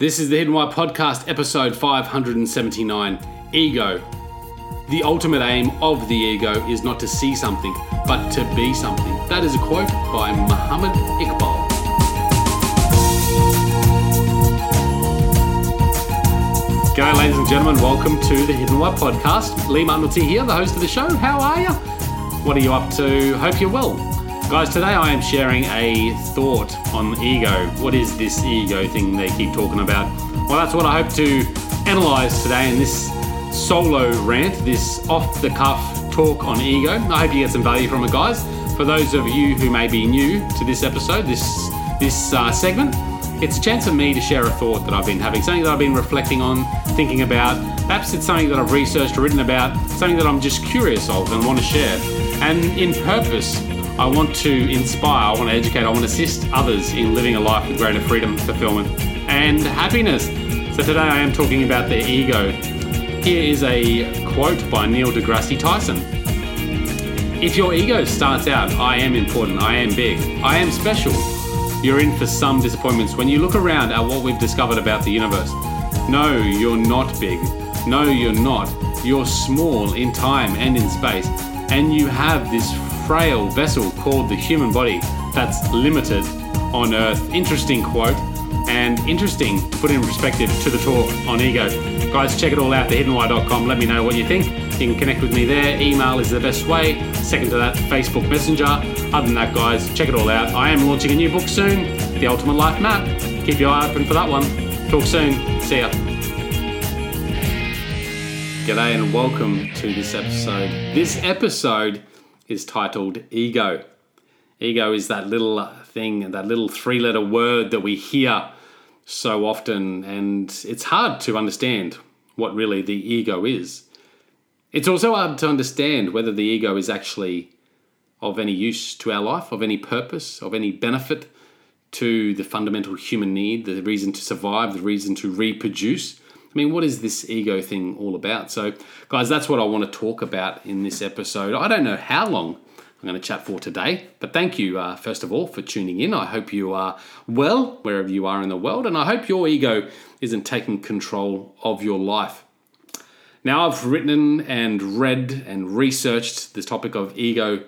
This is the Hidden Why Podcast, episode 579 Ego. The ultimate aim of the ego is not to see something, but to be something. That is a quote by Muhammad Iqbal. G'day, ladies and gentlemen. Welcome to the Hidden Why Podcast. Lee Martinelli here, the host of the show. How are you? What are you up to? Hope you're well. Guys, today I am sharing a thought on ego. What is this ego thing they keep talking about? Well, that's what I hope to analyze today in this solo rant, this off the cuff talk on ego. I hope you get some value from it, guys. For those of you who may be new to this episode, this this uh, segment, it's a chance for me to share a thought that I've been having, something that I've been reflecting on, thinking about. Perhaps it's something that I've researched or written about, something that I'm just curious of and want to share. And in purpose, I want to inspire, I want to educate, I want to assist others in living a life with greater freedom, fulfillment, and happiness. So today I am talking about the ego. Here is a quote by Neil deGrasse Tyson. If your ego starts out, I am important, I am big, I am special, you're in for some disappointments when you look around at what we've discovered about the universe. No, you're not big. No, you're not. You're small in time and in space. And you have this frail vessel called the human body that's limited on Earth. Interesting quote, and interesting put in perspective to the talk on ego. Guys, check it all out, thehiddenwhy.com. Let me know what you think. You can connect with me there. Email is the best way. Second to that, Facebook Messenger. Other than that, guys, check it all out. I am launching a new book soon, The Ultimate Life Map. Keep your eye open for that one. Talk soon. See ya. G'day and welcome to this episode. This episode is titled Ego. Ego is that little thing, that little three letter word that we hear so often, and it's hard to understand what really the ego is. It's also hard to understand whether the ego is actually of any use to our life, of any purpose, of any benefit to the fundamental human need, the reason to survive, the reason to reproduce. I mean, what is this ego thing all about? So, guys, that's what I want to talk about in this episode. I don't know how long I'm going to chat for today, but thank you, uh, first of all, for tuning in. I hope you are well wherever you are in the world, and I hope your ego isn't taking control of your life. Now, I've written and read and researched this topic of ego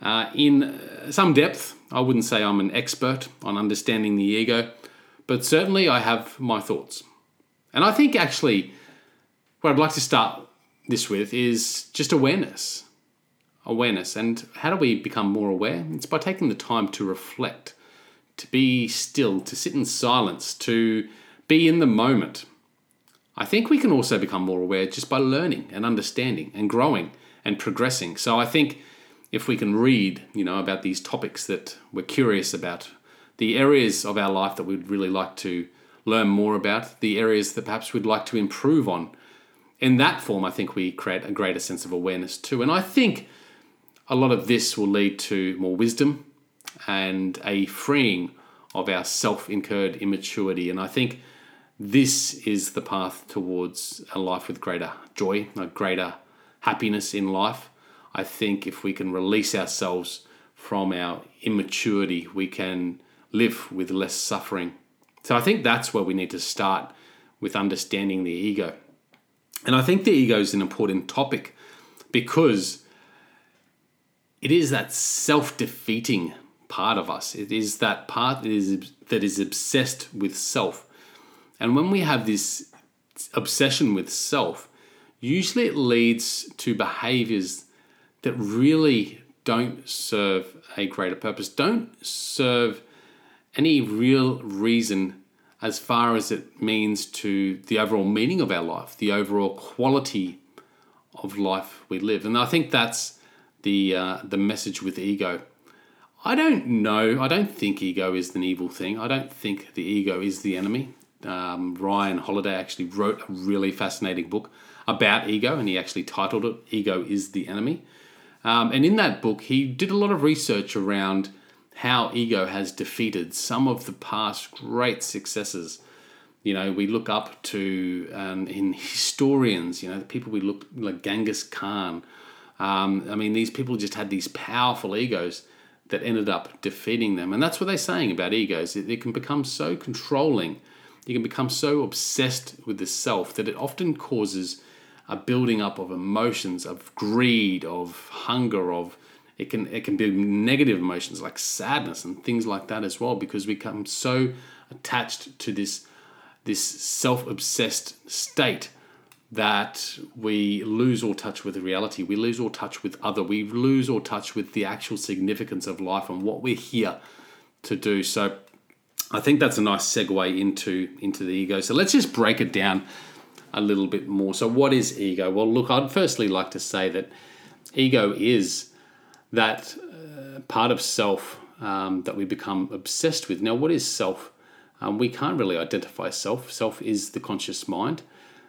uh, in some depth. I wouldn't say I'm an expert on understanding the ego, but certainly I have my thoughts. And I think actually what I'd like to start this with is just awareness. Awareness. And how do we become more aware? It's by taking the time to reflect, to be still, to sit in silence, to be in the moment. I think we can also become more aware just by learning and understanding and growing and progressing. So I think if we can read, you know, about these topics that we're curious about, the areas of our life that we'd really like to learn more about, the areas that perhaps we'd like to improve on. In that form, I think we create a greater sense of awareness too. And I think a lot of this will lead to more wisdom and a freeing of our self incurred immaturity. And I think this is the path towards a life with greater joy, a greater happiness in life. I think if we can release ourselves from our immaturity, we can live with less suffering so I think that's where we need to start with understanding the ego. And I think the ego is an important topic because it is that self defeating part of us. It is that part that is, that is obsessed with self. And when we have this obsession with self, usually it leads to behaviors that really don't serve a greater purpose, don't serve any real reason as far as it means to the overall meaning of our life, the overall quality of life we live. And I think that's the uh, the message with ego. I don't know. I don't think ego is an evil thing. I don't think the ego is the enemy. Um, Ryan Holiday actually wrote a really fascinating book about ego, and he actually titled it "Ego is the Enemy." Um, and in that book, he did a lot of research around how ego has defeated some of the past great successes. You know, we look up to um, in historians, you know, the people we look like Genghis Khan. Um, I mean, these people just had these powerful egos that ended up defeating them. And that's what they're saying about egos. It, it can become so controlling. you can become so obsessed with the self that it often causes a building up of emotions, of greed, of hunger, of it can it can be negative emotions like sadness and things like that as well because we become so attached to this this self-obsessed state that we lose all touch with reality. We lose all touch with other. We lose all touch with the actual significance of life and what we're here to do. So I think that's a nice segue into into the ego. So let's just break it down a little bit more. So what is ego? Well, look, I'd firstly like to say that ego is that uh, part of self um, that we become obsessed with. Now, what is self? Um, we can't really identify self. Self is the conscious mind.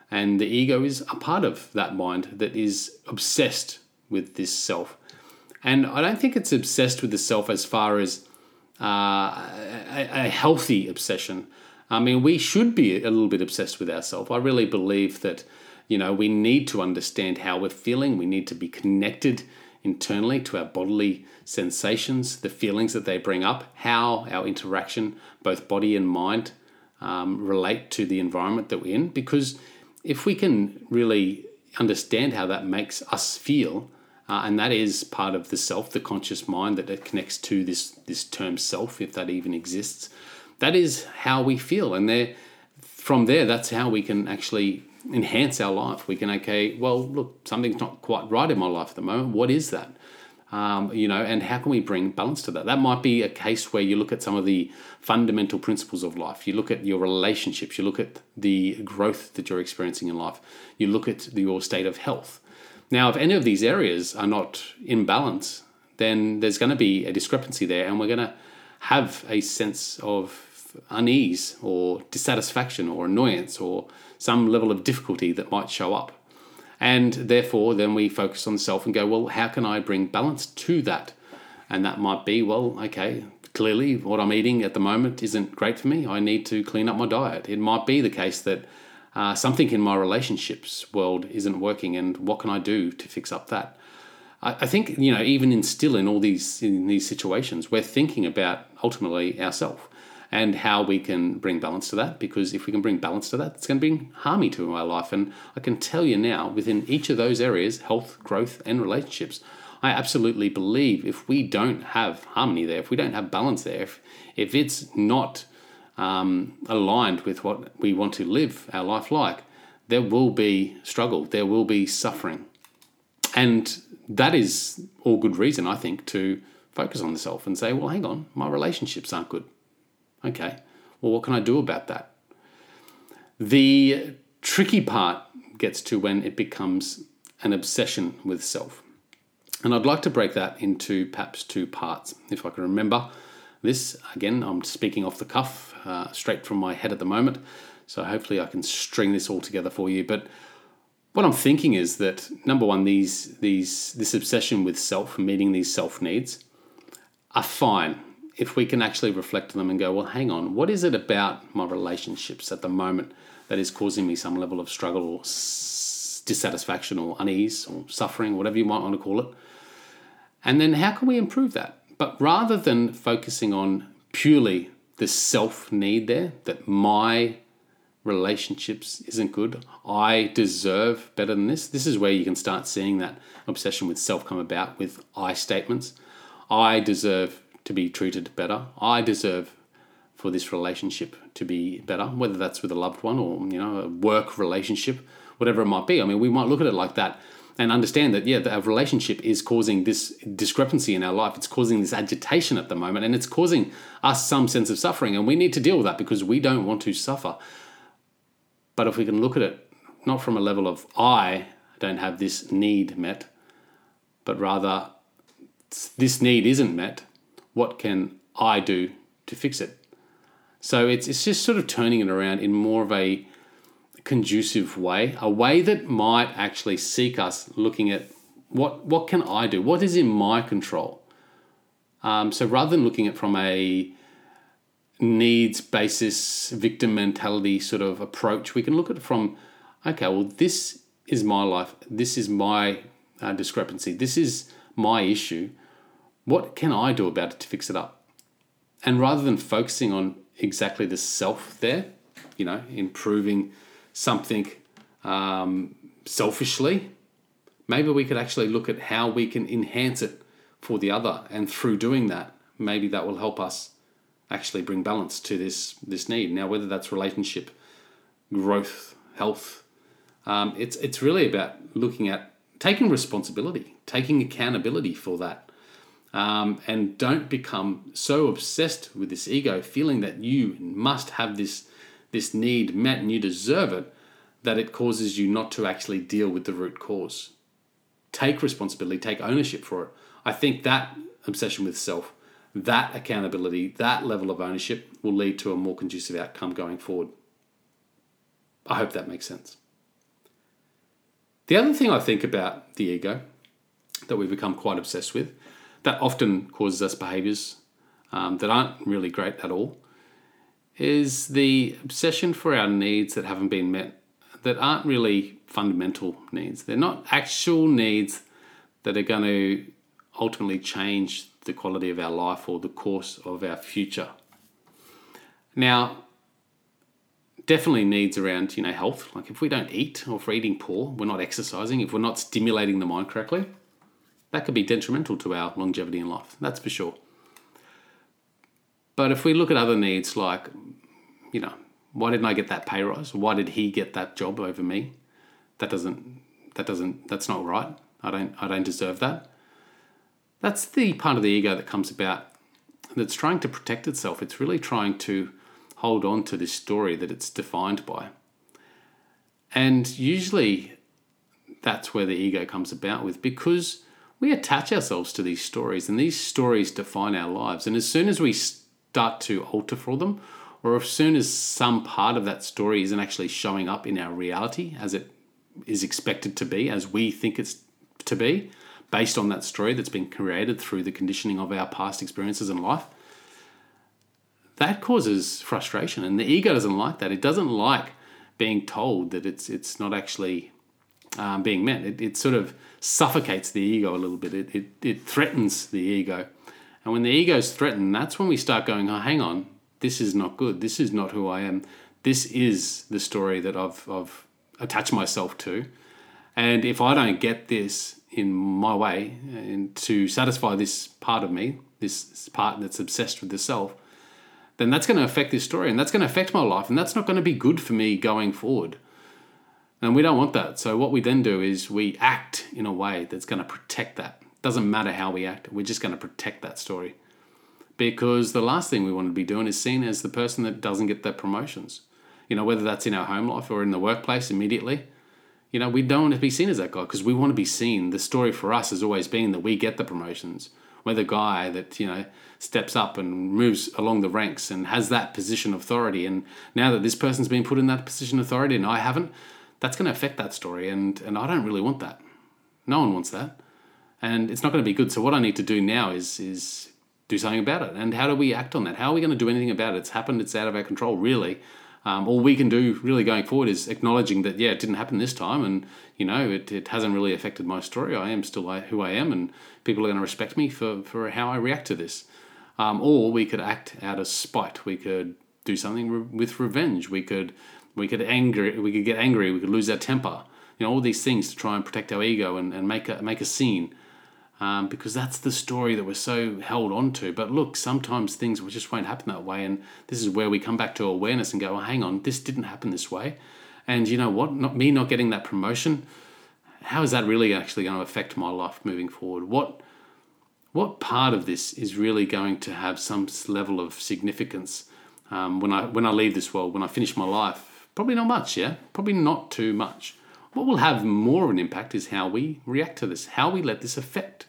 And the ego is a part of that mind that is obsessed with this self. And I don't think it's obsessed with the self as far as uh, a, a, healthy obsession. I mean, we should be a little bit obsessed with ourselves. I really believe that, you know, we need to understand how we're feeling. We need to be connected internally to our bodily sensations, the feelings that they bring up, how our interaction, both body and mind, um, relate to the environment that we're in. Because if we can really understand how that makes us feel, uh, and that is part of the self, the conscious mind that it connects to this this term self, if that even exists. That is how we feel, and there, from there, that's how we can actually enhance our life. We can okay, well, look, something's not quite right in my life at the moment. What is that? Um, you know, and how can we bring balance to that? That might be a case where you look at some of the fundamental principles of life. You look at your relationships. You look at the growth that you're experiencing in life. You look at your state of health. Now, if any of these areas are not in balance, then there's going to be a discrepancy there, and we're going to have a sense of unease or dissatisfaction or annoyance or some level of difficulty that might show up. And therefore, then we focus on self and go, well, how can I bring balance to that? And that might be, well, okay, clearly what I'm eating at the moment isn't great for me. I need to clean up my diet. It might be the case that uh, something in my relationships world isn't working, and what can I do to fix up that? I, I think you know, even in still in all these in these situations, we're thinking about ultimately ourselves and how we can bring balance to that. Because if we can bring balance to that, it's going to bring harmony to my life. And I can tell you now, within each of those areas health, growth, and relationships I absolutely believe if we don't have harmony there, if we don't have balance there, if, if it's not um, aligned with what we want to live our life like, there will be struggle, there will be suffering. And that is all good reason, I think, to focus on the self and say, well, hang on, my relationships aren't good. Okay, well, what can I do about that? The tricky part gets to when it becomes an obsession with self. And I'd like to break that into perhaps two parts, if I can remember. This, again, I'm speaking off the cuff, uh, straight from my head at the moment. So hopefully I can string this all together for you. But what I'm thinking is that number one, these these this obsession with self, meeting these self needs, are fine if we can actually reflect on them and go, well, hang on, what is it about my relationships at the moment that is causing me some level of struggle or dissatisfaction or unease or suffering, whatever you might want to call it? And then how can we improve that? But rather than focusing on purely the self need there, that my relationships isn't good, I deserve better than this, this is where you can start seeing that obsession with self come about with I statements. I deserve to be treated better. I deserve for this relationship to be better, whether that's with a loved one or you know a work relationship, whatever it might be. I mean, we might look at it like that and understand that yeah, our relationship is causing this discrepancy in our life. It's causing this agitation at the moment, and it's causing us some sense of suffering, and we need to deal with that because we don't want to suffer. But if we can look at it not from a level of I don't have this need met, but rather this need isn't met, what can I do to fix it? So it's, it's just sort of turning it around in more of a conducive way, a way that might actually seek us looking at what, what can I do? What is in my control? Um, so rather than looking at from a needs basis, victim mentality sort of approach, we can look at it from, okay, well, this is my life. This is my uh, discrepancy. This is my issue. What can I do about it to fix it up? And rather than focusing on exactly the self there, you know, improving something um, selfishly, maybe we could actually look at how we can enhance it for the other. And through doing that, maybe that will help us actually bring balance to this this need. Now, whether that's relationship, growth, health, um, it's it's really about looking at taking responsibility, taking accountability for that. Um, and don't become so obsessed with this ego, feeling that you must have this this need met and you deserve it, that it causes you not to actually deal with the root cause. Take responsibility, take ownership for it. I think that obsession with self, that accountability, that level of ownership will lead to a more conducive outcome going forward. I hope that makes sense. The other thing I think about the ego that we become quite obsessed with, that often causes us behaviors um, that aren't really great at all, is the obsession for our needs that haven't been met, that aren't really fundamental needs. They're not actual needs that are going to ultimately change the quality of our life or the course of our future. Now, definitely needs around you know health. Like if we don't eat or if we're eating poor, we're not exercising, if we're not stimulating the mind correctly, that could be detrimental to our longevity in life. That's for sure. But if we look at other needs like, you know, why didn't I get that pay rise? Why did he get that job over me? That doesn't that doesn't that's not right. I don't I don't deserve that. That's the part of the ego that comes about that's trying to protect itself. It's really trying to hold on to this story that it's defined by. And usually that's where the ego comes about with because we attach ourselves to these stories and these stories define our lives. And as soon as we start to alter for them, or as soon as some part of that story isn't actually showing up in our reality as it is expected to be, as we think it's to be, based on that story that's been created through the conditioning of our past experiences in life, that causes frustration. And the ego doesn't like that. It doesn't like being told that it's it's not actually um, being met. It, it sort of suffocates the ego a little bit. It, it, it threatens the ego. And when the ego is threatened, that's when we start going, oh, hang on, this is not good. This is not who I am. This is the story that I've, I've attached myself to. And if I don't get this in my way uh, and to satisfy this part of me, this part that's obsessed with the self, then that's going to affect this story and that's going to affect my life and that's not going to be good for me going forward. And we don't want that. So what we then do is we act in a way that's going to protect that. Doesn't matter how we act, we're just going to protect that story. Because the last thing we want to be doing is seen as the person that doesn't get the promotions. You know, whether that's in our home life or in the workplace immediately. You know, we don't want to be seen as that guy because we want to be seen. The story for us has always been that we get the promotions. We're the guy that, you know, steps up and moves along the ranks and has that position of authority. And now that this person's been put in that position of authority and I haven't, that's going to affect that story. And, and I don't really want that. No one wants that. And it's not going to be good. So what I need to do now is, is do something about it. And how do we act on that? How are we going to do anything about it? It's happened. It's out of our control, really. Um, all we can do really going forward is acknowledging that, yeah, it didn't happen this time. And, you know, it, it hasn't really affected my story. I am still who I am. And people are going to respect me for, for how I react to this. Um, or we could act out of spite. We could do something re- with revenge. We could we could angry. We could get angry. We could lose our temper. You know all these things to try and protect our ego and, and make a make a scene. Um, because that's the story that we're so held on to. But look, sometimes things just won't happen that way, and this is where we come back to awareness and go, well, "Hang on, this didn't happen this way," and you know what? Not me not getting that promotion. How is that really actually going to affect my life moving forward? What what part of this is really going to have some level of significance um, when I when I leave this world, when I finish my life? Probably not much, yeah. Probably not too much. What will have more of an impact is how we react to this, how we let this affect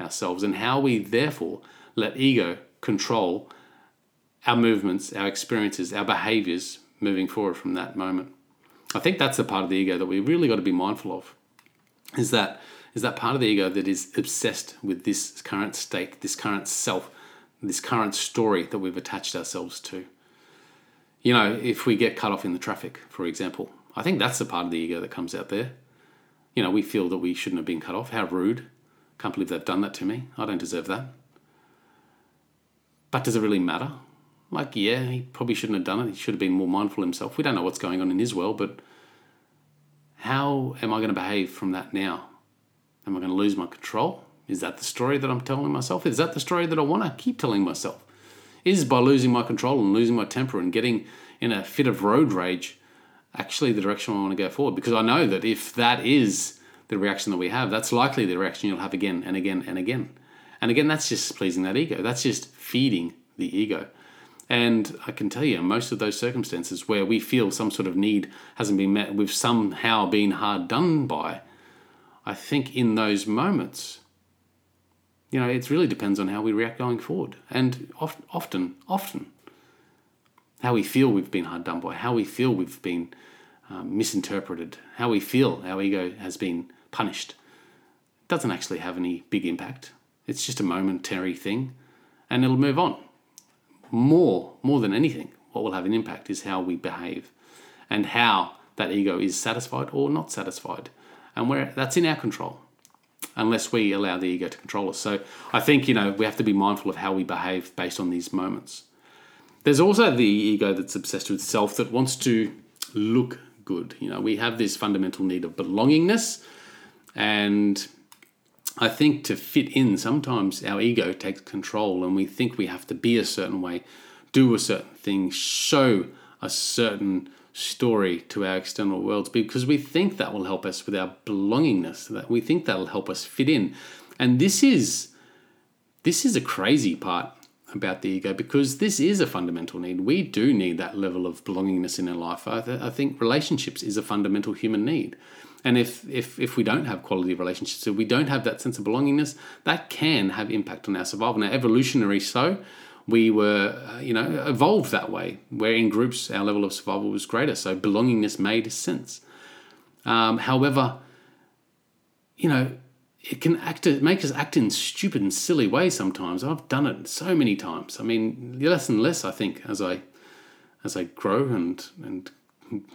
ourselves, and how we therefore let ego control our movements, our experiences, our behaviors moving forward from that moment. I think that's the part of the ego that we really got to be mindful of. Is that is that part of the ego that is obsessed with this current state, this current self, this current story that we've attached ourselves to. You know, if we get cut off in the traffic, for example, I think that's the part of the ego that comes out there. You know, we feel that we shouldn't have been cut off. How rude. Can't believe they've done that to me. I don't deserve that. But does it really matter? Like, yeah, he probably shouldn't have done it. He should have been more mindful himself. We don't know what's going on in his world, but how am I going to behave from that now? Am I going to lose my control? Is that the story that I'm telling myself? Is that the story that I want to keep telling myself? Is by losing my control and losing my temper and getting in a fit of road rage actually the direction I want to go forward? Because I know that if that is the reaction that we have, that's likely the reaction you'll have again and again and again. And again, that's just pleasing that ego. That's just feeding the ego. And I can tell you, most of those circumstances where we feel some sort of need hasn't been met, we've somehow been hard done by. I think in those moments, you know, it really depends on how we react going forward. And often, often, how we feel we've been hard done by, how we feel we've been um, misinterpreted, how we feel our ego has been punished, doesn't actually have any big impact. It's just a momentary thing and it'll move on. More, more than anything, what will have an impact is how we behave and how that ego is satisfied or not satisfied. And where that's in our control unless we allow the ego to control us. So I think, you know, we have to be mindful of how we behave based on these moments. There's also the ego that's obsessed with self that wants to look good. You know, we have this fundamental need of belongingness and I think to fit in, sometimes our ego takes control and we think we have to be a certain way, do a certain thing, show a certain story to our external worlds because we think that will help us with our belongingness, that we think that'll help us fit in. And this is this is a crazy part about the ego because this is a fundamental need. We do need that level of belongingness in our life. I, th- I think relationships is a fundamental human need. And if, if, if we don't have quality relationships, if we don't have that sense of belongingness, that can have impact on our survival. Now, evolutionary so, we were, you know, evolved that way, where in groups our level of survival was greater. So belongingness made sense. Um, however, you know, it can act, make us act in stupid and silly ways sometimes. I've done it so many times. I mean, less and less, I think, as I as I grow and and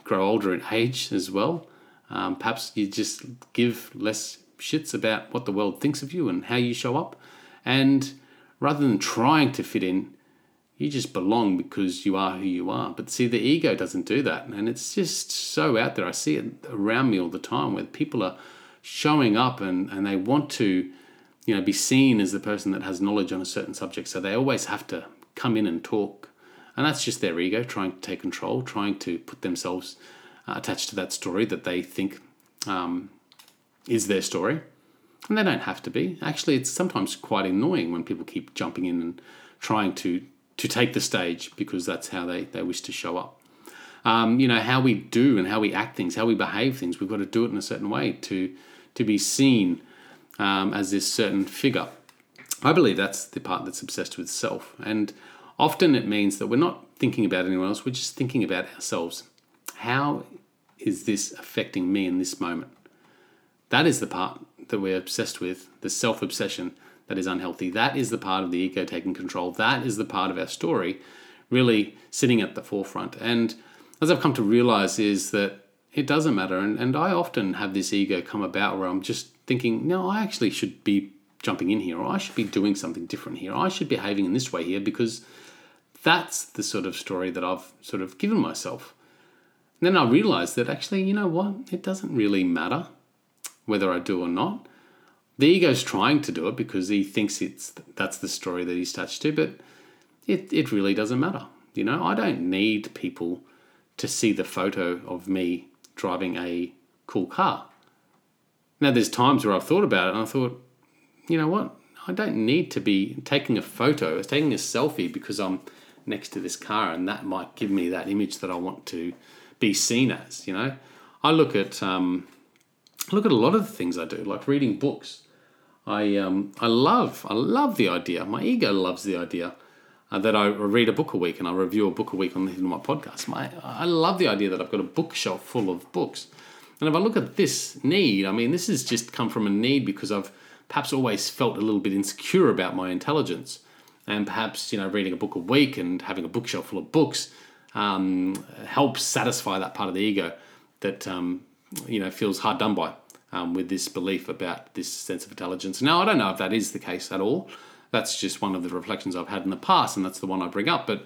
grow older in age as well. Um, perhaps you just give less shits about what the world thinks of you and how you show up. And rather than trying to fit in, you just belong because you are who you are. But see, the ego doesn't do that. And it's just so out there. I see it around me all the time where people are showing up and, and they want to, you know, be seen as the person that has knowledge on a certain subject. So they always have to come in and talk. And that's just their ego trying to take control, trying to put themselves uh, attached to that story that they think um, is their story. And they don't have to be. Actually, it's sometimes quite annoying when people keep jumping in and trying to to take the stage because that's how they, they wish to show up. Um, you know, how we do and how we act things, how we behave things, we've got to do it in a certain way to, to be seen um, as this certain figure. I believe that's the part that's obsessed with self. And often it means that we're not thinking about anyone else, we're just thinking about ourselves. How is this affecting me in this moment? That is the part that we're obsessed with, the self obsession that is unhealthy. That is the part of the ego taking control. That is the part of our story really sitting at the forefront. And as I've come to realize, is that it doesn't matter. And, and I often have this ego come about where I'm just thinking, no, I actually should be jumping in here, or I should be doing something different here, I should be behaving in this way here because that's the sort of story that I've sort of given myself. And then I realized that actually, you know what? It doesn't really matter whether I do or not. The ego's trying to do it because he thinks it's that's the story that he's touched to, but it, it really doesn't matter. You know, I don't need people to see the photo of me driving a cool car. Now, there's times where I've thought about it and I thought, you know what? I don't need to be taking a photo, taking a selfie because I'm next to this car and that might give me that image that I want to be seen as, you know? I look at um, look at a lot of the things I do, like reading books. I um, I love I love the idea. My ego loves the idea uh, that I read a book a week and I review a book a week on the, my podcast. My I love the idea that I've got a bookshelf full of books. And if I look at this need, I mean, this has just come from a need because I've perhaps always felt a little bit insecure about my intelligence, and perhaps you know reading a book a week and having a bookshelf full of books um, helps satisfy that part of the ego that um, you know feels hard done by um, with this belief about this sense of intelligence. Now, I don't know if that is the case at all. That's just one of the reflections I've had in the past, and that's the one I bring up. But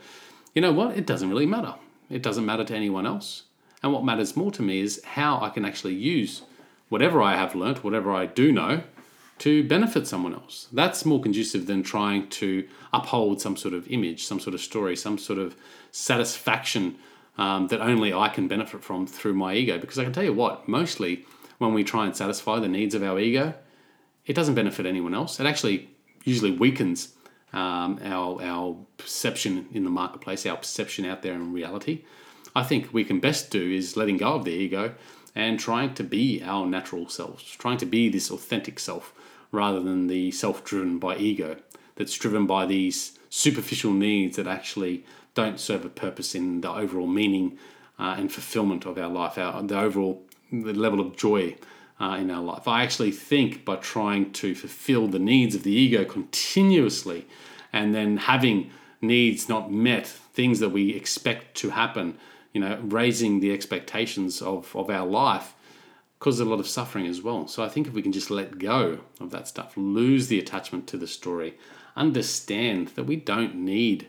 you know what? It doesn't really matter. It doesn't matter to anyone else. And what matters more to me is how I can actually use whatever I have learnt, whatever I do know, to benefit someone else. That's more conducive than trying to uphold some sort of image, some sort of story, some sort of satisfaction um, that only I can benefit from through my ego. Because I can tell you what, mostly when we try and satisfy the needs of our ego, it doesn't benefit anyone else. It actually usually weakens um, our, our perception in the marketplace, our perception out there in reality. I think we can best do is letting go of the ego and trying to be our natural selves, trying to be this authentic self rather than the self driven by ego that's driven by these superficial needs that actually don't serve a purpose in the overall meaning uh, and fulfillment of our life, our, the overall the level of joy uh, in our life. I actually think by trying to fulfill the needs of the ego continuously and then having needs not met, things that we expect to happen, you know, raising the expectations of, of our life causes a lot of suffering as well. So I think if we can just let go of that stuff, lose the attachment to the story, understand that we don't need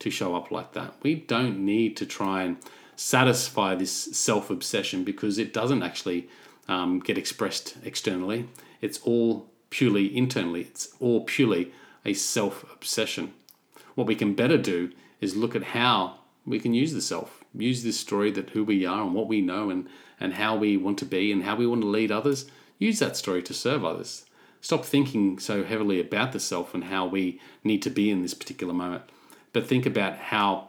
to show up like that. We don't need to try and satisfy this self obsession because it doesn't actually um, get expressed externally. It's all purely internally, it's all purely a self obsession. What we can better do is look at how we can use the self, use this story that who we are and what we know and, and how we want to be and how we want to lead others. Use that story to serve others. Stop thinking so heavily about the self and how we need to be in this particular moment, but think about how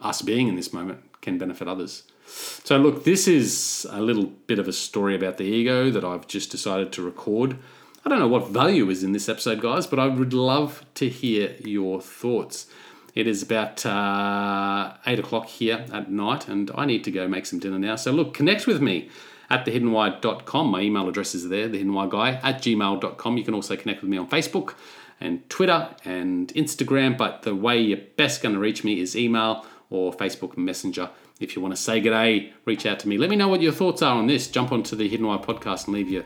us being in this moment can benefit others. So, look, this is a little bit of a story about the ego that I've just decided to record. I don't know what value is in this episode, guys, but I would love to hear your thoughts. It is about uh, 8 o'clock here at night, and I need to go make some dinner now. So, look, connect with me at thehiddenwhy.com. My email address is there, thehiddenwhyguy at gmail.com. You can also connect with me on Facebook and Twitter and Instagram, but the way you're best going to reach me is email or Facebook Messenger. If you want to say g'day, reach out to me. Let me know what your thoughts are on this. Jump onto the Hidden Why podcast and leave your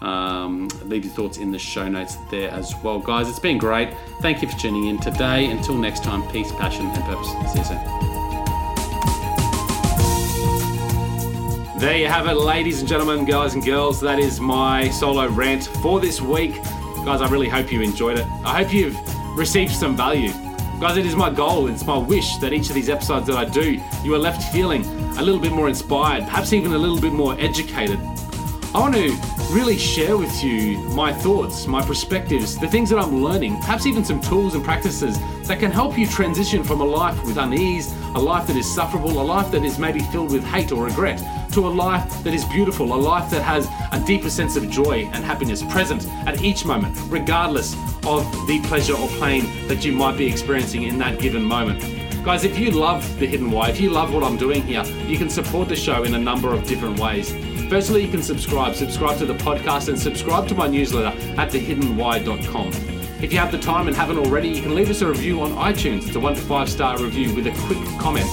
um, leave your thoughts in the show notes there as well, guys. It's been great. Thank you for tuning in today. Until next time, peace, passion, and purpose. See you soon. There you have it, ladies and gentlemen, guys and girls. That is my solo rant for this week. Guys, I really hope you enjoyed it. I hope you've received some value. Guys, it is my goal, it's my wish that each of these episodes that I do, you are left feeling a little bit more inspired, perhaps even a little bit more educated. I want to really share with you my thoughts, my perspectives, the things that I'm learning, perhaps even some tools and practices that can help you transition from a life with unease, a life that is sufferable, a life that is maybe filled with hate or regret, to a life that is beautiful, a life that has a deeper sense of joy and happiness present at each moment, regardless of the pleasure or pain that you might be experiencing in that given moment. Guys, if you love The Hidden Why, if you love what I'm doing here, you can support the show in a number of different ways. Firstly, you can subscribe. Subscribe to the podcast and subscribe to my newsletter at thehiddenwhy.com. If you have the time and haven't already, you can leave us a review on iTunes. It's a one to five star review with a quick comment.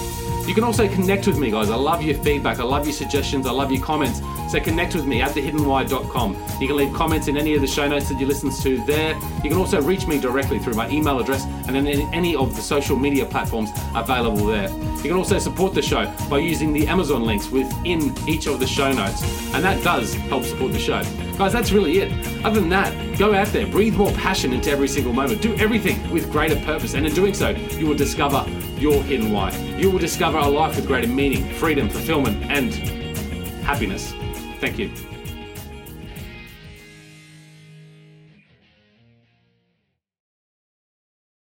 You can also connect with me, guys. I love your feedback. I love your suggestions. I love your comments. So connect with me at thehiddenwhy.com. You can leave comments in any of the show notes that you listen to there. You can also reach me directly through my email address and in any of the social media platforms available there. You can also support the show by using the Amazon links within each of the show notes. And that does help support the show. Guys, that's really it. Other than that, go out there, breathe more passion into every single moment, do everything with greater purpose, and in doing so, you will discover your hidden why. You will discover a life with greater meaning, freedom, fulfillment, and happiness. Thank you.